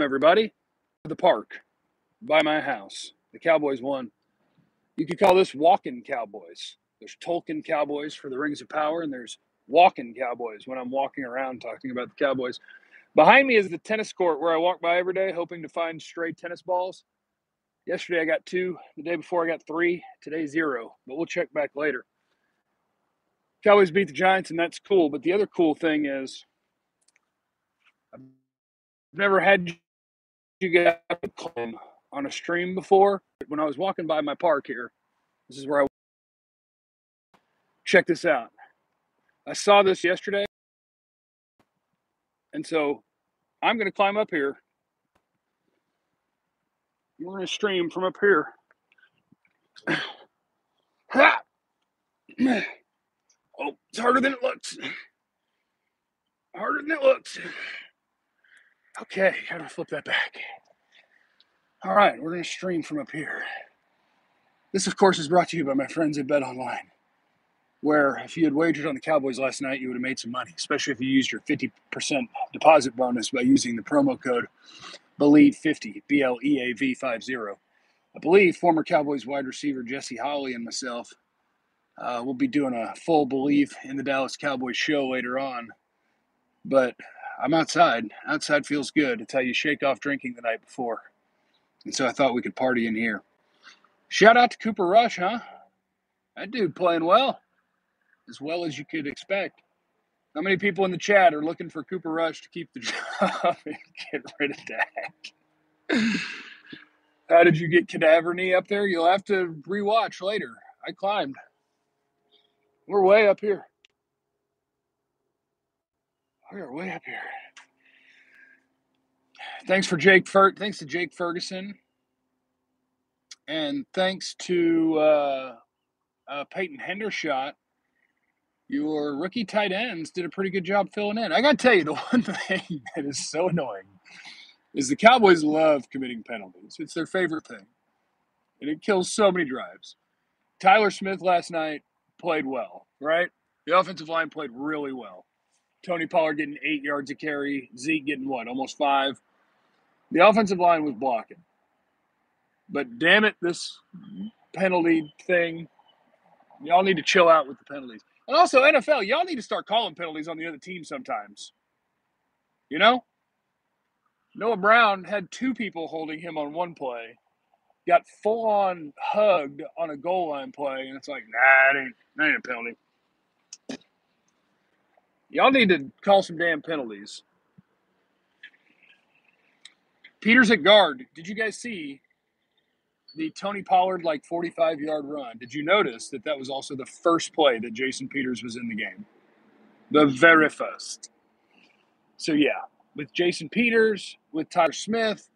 everybody. The park by my house. The Cowboys won. You could call this walking Cowboys. There's Tolkien Cowboys for the Rings of Power, and there's walking Cowboys when I'm walking around talking about the Cowboys. Behind me is the tennis court where I walk by every day, hoping to find stray tennis balls. Yesterday I got two. The day before I got three. Today zero. But we'll check back later. Cowboys beat the Giants, and that's cool. But the other cool thing is, I've never had you guys on a stream before. When I was walking by my park here, this is where I check this out. I saw this yesterday, and so I'm going to climb up here. We're going to stream from up here. oh, it's harder than it looks. Harder than it looks. Okay, gotta flip that back. All right, we're gonna stream from up here. This, of course, is brought to you by my friends at Bet Online, where if you had wagered on the Cowboys last night, you would have made some money, especially if you used your 50% deposit bonus by using the promo code BELIEVE50, B L E A V 50. I believe former Cowboys wide receiver Jesse Holley and myself uh, will be doing a full Believe in the Dallas Cowboys show later on. But I'm outside. Outside feels good. It's how you shake off drinking the night before. And so I thought we could party in here. Shout out to Cooper Rush, huh? That dude playing well, as well as you could expect. How many people in the chat are looking for Cooper Rush to keep the job and get rid of Dak? How did you get cadaver knee up there? You'll have to rewatch later. I climbed. We're way up here. We're way up here. Thanks for Jake Fer- Thanks to Jake Ferguson, and thanks to uh, uh, Peyton Hendershot. Your rookie tight ends did a pretty good job filling in. I got to tell you, the one thing that is so annoying is the Cowboys love committing penalties. It's their favorite thing, and it kills so many drives. Tyler Smith last night played well, right? The offensive line played really well. Tony Pollard getting eight yards of carry, Zeke getting what, almost five. The offensive line was blocking. But damn it, this penalty thing, y'all need to chill out with the penalties. And also, NFL, y'all need to start calling penalties on the other team sometimes. You know? Noah Brown had two people holding him on one play, got full on hugged on a goal line play, and it's like, nah, that ain't, that ain't a penalty. Y'all need to call some damn penalties. Peters at guard. Did you guys see the Tony Pollard like 45 yard run? Did you notice that that was also the first play that Jason Peters was in the game? The very first. So, yeah, with Jason Peters, with Tyler Smith.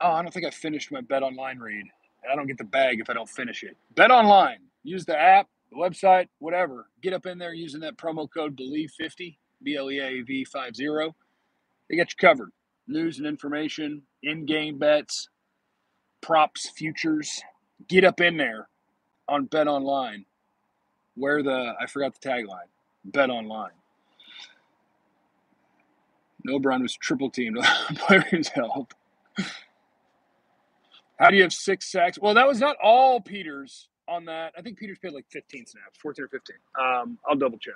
Oh, I don't think I finished my Bet Online read. I don't get the bag if I don't finish it. Bet Online. Use the app, the website, whatever. Get up in there using that promo code BELIEVE50, B L E A V 50. They got you covered. News and information, in game bets, props, futures. Get up in there on Bet Online. Where the, I forgot the tagline, Bet Online. Noah Brown was triple teamed. Players help. How do you have six sacks? Well, that was not all Peters on that. I think Peters played like 15 snaps, 14 or 15. Um, I'll double check.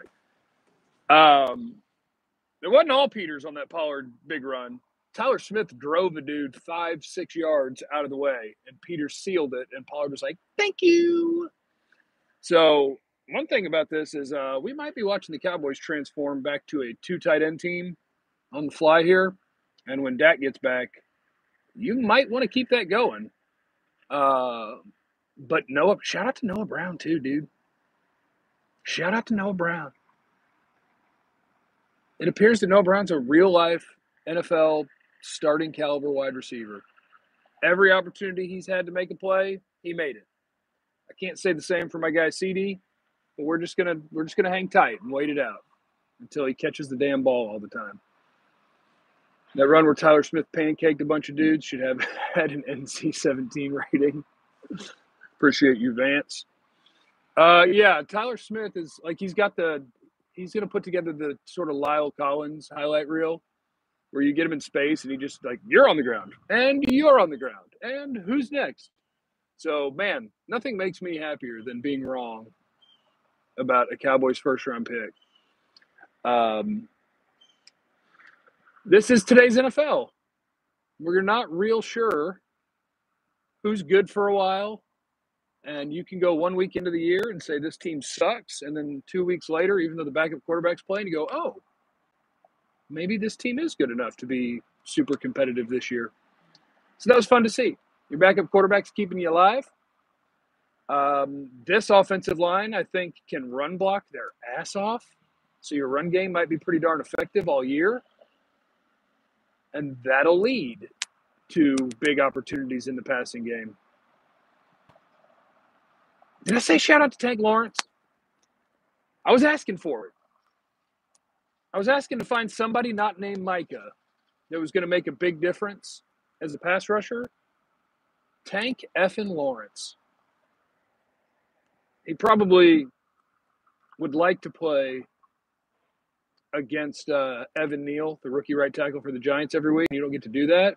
Um, it wasn't all Peters on that Pollard big run. Tyler Smith drove a dude five, six yards out of the way, and Peters sealed it, and Pollard was like, "Thank you." So one thing about this is uh, we might be watching the Cowboys transform back to a two tight end team on the fly here, and when Dak gets back, you might want to keep that going. Uh, but Noah, shout out to Noah Brown too, dude. Shout out to Noah Brown. It appears that Noah Brown's a real life NFL starting caliber wide receiver. Every opportunity he's had to make a play, he made it. I can't say the same for my guy CD, but we're just gonna we're just gonna hang tight and wait it out until he catches the damn ball all the time. That run where Tyler Smith pancaked a bunch of dudes should have had an NC 17 rating. Appreciate you, Vance. Uh, yeah, Tyler Smith is like he's got the he's gonna put together the sort of Lyle Collins highlight reel where you get him in space and he just like you're on the ground and you're on the ground and who's next. So man, nothing makes me happier than being wrong about a Cowboys first round pick. Um, this is today's NFL. We're not real sure who's good for a while. And you can go one week into the year and say this team sucks. And then two weeks later, even though the backup quarterback's playing, you go, oh, maybe this team is good enough to be super competitive this year. So that was fun to see. Your backup quarterback's keeping you alive. Um, this offensive line, I think, can run block their ass off. So your run game might be pretty darn effective all year. And that'll lead to big opportunities in the passing game. Did I say shout out to Tank Lawrence? I was asking for it. I was asking to find somebody not named Micah that was going to make a big difference as a pass rusher. Tank effing Lawrence. He probably would like to play against uh, Evan Neal, the rookie right tackle for the Giants, every week. You don't get to do that.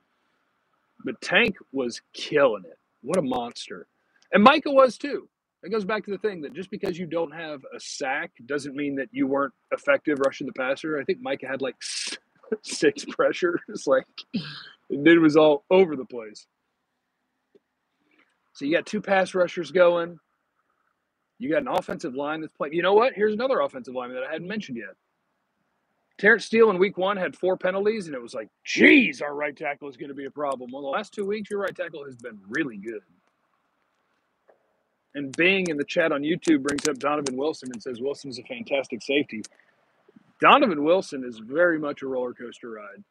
But Tank was killing it. What a monster. And Micah was too. It goes back to the thing that just because you don't have a sack doesn't mean that you weren't effective rushing the passer. I think Micah had like six pressures. Like, dude was all over the place. So you got two pass rushers going. You got an offensive line that's playing. You know what? Here's another offensive lineman that I hadn't mentioned yet. Terence Steele in week one had four penalties, and it was like, geez, our right tackle is going to be a problem. Well, the last two weeks, your right tackle has been really good. And Bing in the chat on YouTube brings up Donovan Wilson and says Wilson's a fantastic safety. Donovan Wilson is very much a roller coaster ride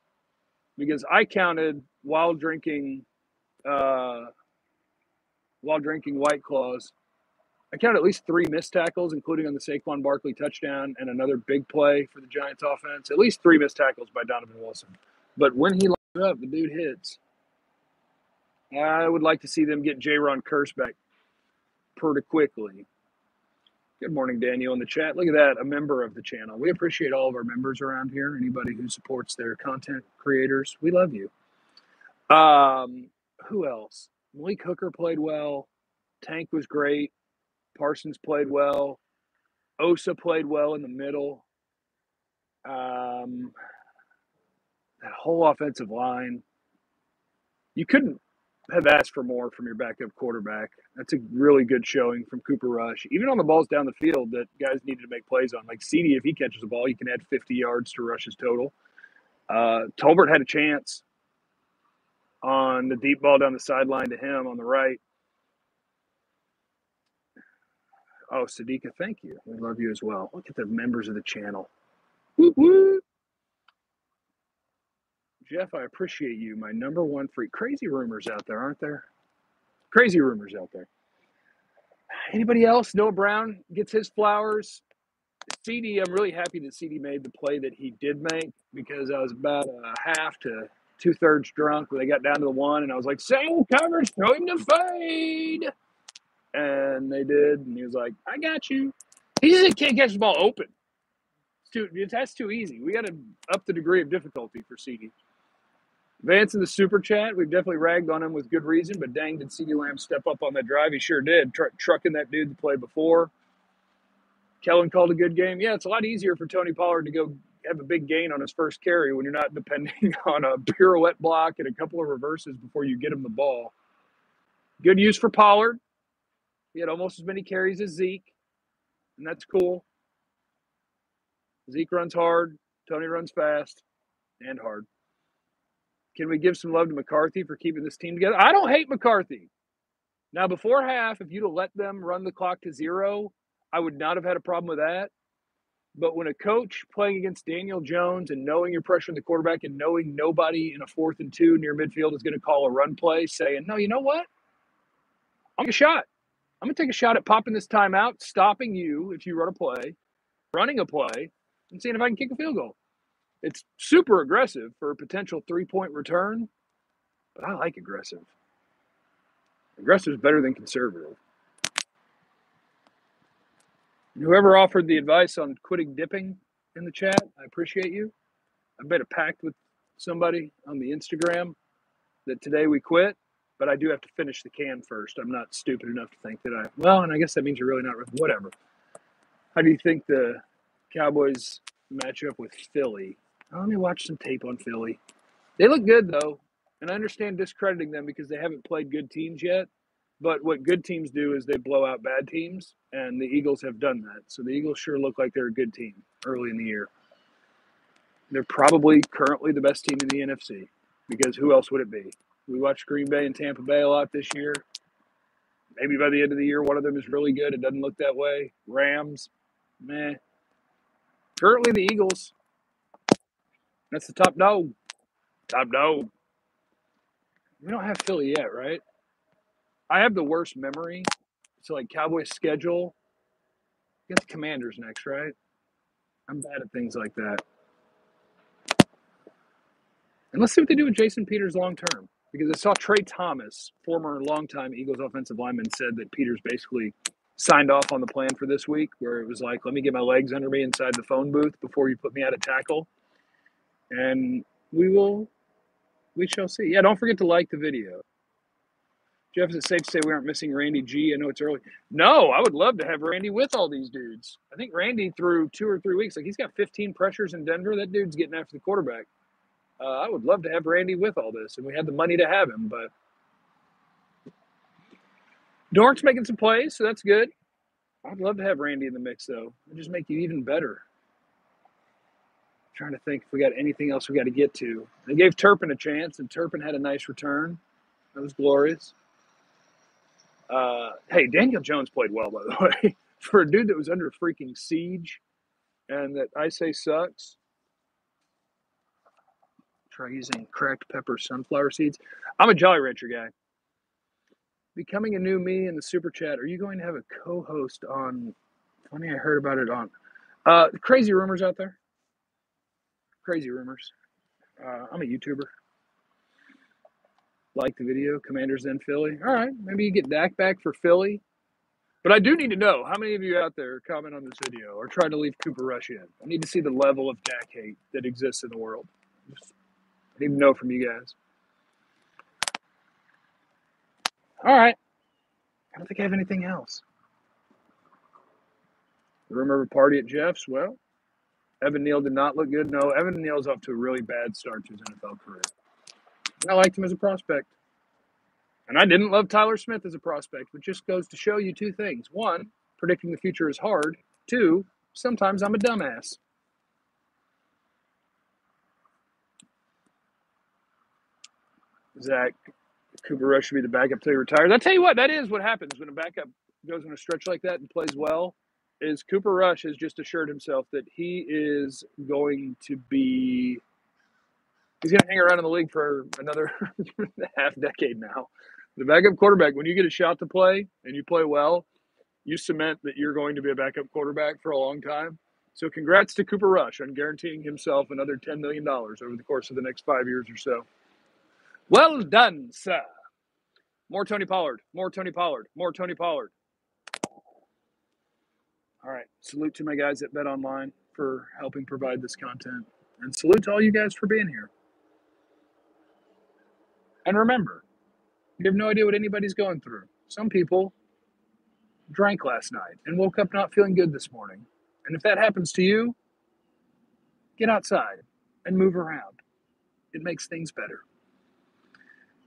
because I counted while drinking, uh, while drinking White Claws, I counted at least three missed tackles, including on the Saquon Barkley touchdown and another big play for the Giants offense. At least three missed tackles by Donovan Wilson. But when he lines up, the dude hits. I would like to see them get Jayron Kearse back pretty quickly. Good morning, Daniel, in the chat. Look at that, a member of the channel. We appreciate all of our members around here. Anybody who supports their content creators, we love you. Um, who else? Malik Hooker played well. Tank was great. Parsons played well. Osa played well in the middle. Um, that whole offensive line. You couldn't have asked for more from your backup quarterback. That's a really good showing from Cooper Rush. Even on the balls down the field that guys needed to make plays on. Like CD, if he catches the ball, you can add 50 yards to Rush's total. Uh, Tolbert had a chance on the deep ball down the sideline to him on the right. Oh, Sadiqa, thank you. We love you as well. Look at the members of the channel. Jeff, I appreciate you. My number one freak. Crazy rumors out there, aren't there? Crazy rumors out there. Anybody else? Noah Brown gets his flowers. CD, I'm really happy that CD made the play that he did make because I was about a half to two thirds drunk when they got down to the one, and I was like, "Same coverage, throw him to fade." And they did, and he was like, "I got you." He just can't catch the ball open. It's too, that's too easy. We got to up the degree of difficulty for CD. Vance in the super chat, we've definitely ragged on him with good reason, but dang, did CD Lamb step up on that drive? He sure did, tr- trucking that dude to play before. Kellen called a good game. Yeah, it's a lot easier for Tony Pollard to go have a big gain on his first carry when you're not depending on a pirouette block and a couple of reverses before you get him the ball. Good use for Pollard. He had almost as many carries as Zeke, and that's cool. Zeke runs hard, Tony runs fast and hard. Can we give some love to McCarthy for keeping this team together? I don't hate McCarthy. Now, before half, if you'd have let them run the clock to zero, I would not have had a problem with that. But when a coach playing against Daniel Jones and knowing you're pressuring the quarterback and knowing nobody in a fourth and two near midfield is going to call a run play, saying, no, you know what? I'm a shot. I'm going to take a shot at popping this timeout, stopping you if you run a play, running a play, and seeing if I can kick a field goal. It's super aggressive for a potential three point return, but I like aggressive. Aggressive is better than conservative. whoever offered the advice on quitting dipping in the chat, I appreciate you. I made a pact with somebody on the Instagram that today we quit, but I do have to finish the can first. I'm not stupid enough to think that I, well, and I guess that means you're really not, whatever. How do you think the Cowboys match up with Philly? Let me watch some tape on Philly. They look good, though. And I understand discrediting them because they haven't played good teams yet. But what good teams do is they blow out bad teams, and the Eagles have done that. So the Eagles sure look like they're a good team early in the year. They're probably currently the best team in the NFC because who else would it be? We watched Green Bay and Tampa Bay a lot this year. Maybe by the end of the year, one of them is really good. It doesn't look that way. Rams, meh. Currently, the Eagles. That's the top dog. Top dog. We don't have Philly yet, right? I have the worst memory. So like Cowboys schedule. Get the Commanders next, right? I'm bad at things like that. And let's see what they do with Jason Peters long term. Because I saw Tra Thomas, former longtime Eagles offensive lineman, said that Peters basically signed off on the plan for this week, where it was like, let me get my legs under me inside the phone booth before you put me out of tackle. And we will, we shall see. Yeah, don't forget to like the video. Jeff, is it safe to say we aren't missing Randy G? I know it's early. No, I would love to have Randy with all these dudes. I think Randy through two or three weeks, like he's got 15 pressures in Denver. That dude's getting after the quarterback. Uh, I would love to have Randy with all this, and we had the money to have him, but Dork's making some plays, so that's good. I'd love to have Randy in the mix, though. It'd just make you even better. Trying to think if we got anything else we got to get to. They gave Turpin a chance, and Turpin had a nice return. That was glorious. Uh, hey, Daniel Jones played well, by the way. For a dude that was under freaking siege and that I say sucks, try using cracked pepper sunflower seeds. I'm a Jolly Rancher guy. Becoming a new me in the super chat. Are you going to have a co-host on? Funny, I heard about it on. Uh, crazy rumors out there. Crazy rumors. Uh, I'm a YouTuber. Like the video, Commanders then Philly. All right, maybe you get Dak back for Philly. But I do need to know how many of you out there comment on this video or try to leave Cooper Rush in. I need to see the level of Dak hate that exists in the world. I need to know from you guys. All right. I don't think I have anything else. A party at Jeff's. Well, Evan Neal did not look good. No, Evan Neal's off to a really bad start to his NFL career. I liked him as a prospect. And I didn't love Tyler Smith as a prospect, which just goes to show you two things. One, predicting the future is hard. Two, sometimes I'm a dumbass. Zach Cooper Rush should be the backup till he retires. I tell you what, that is what happens when a backup goes on a stretch like that and plays well. Is Cooper Rush has just assured himself that he is going to be he's going to hang around in the league for another half decade now. The backup quarterback, when you get a shot to play and you play well, you cement that you're going to be a backup quarterback for a long time. So, congrats to Cooper Rush on guaranteeing himself another $10 million over the course of the next five years or so. Well done, sir. More Tony Pollard. More Tony Pollard. More Tony Pollard. All right. Salute to my guys at Bet Online for helping provide this content. And salute to all you guys for being here. And remember, you have no idea what anybody's going through. Some people drank last night and woke up not feeling good this morning. And if that happens to you, get outside and move around. It makes things better.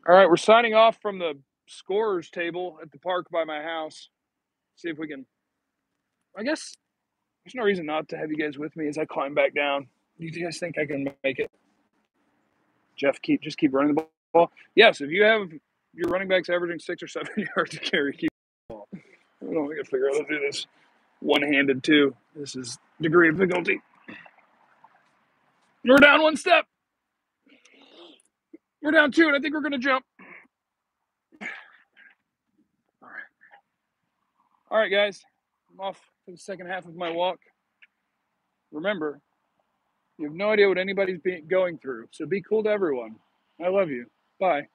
All right, we're signing off from the scorers table at the park by my house. See if we can. I guess there's no reason not to have you guys with me as I climb back down. Do you guys think I can make it? Jeff, keep just keep running the ball. Yes, if you have your running backs averaging six or seven yards to carry, keep the ball. I don't got to figure out how to do this one-handed too. This is degree of difficulty. We're down one step. We're down two, and I think we're to jump. All right. All right, guys. I'm off for the second half of my walk. Remember, you have no idea what anybody's being, going through, so be cool to everyone. I love you. Bye.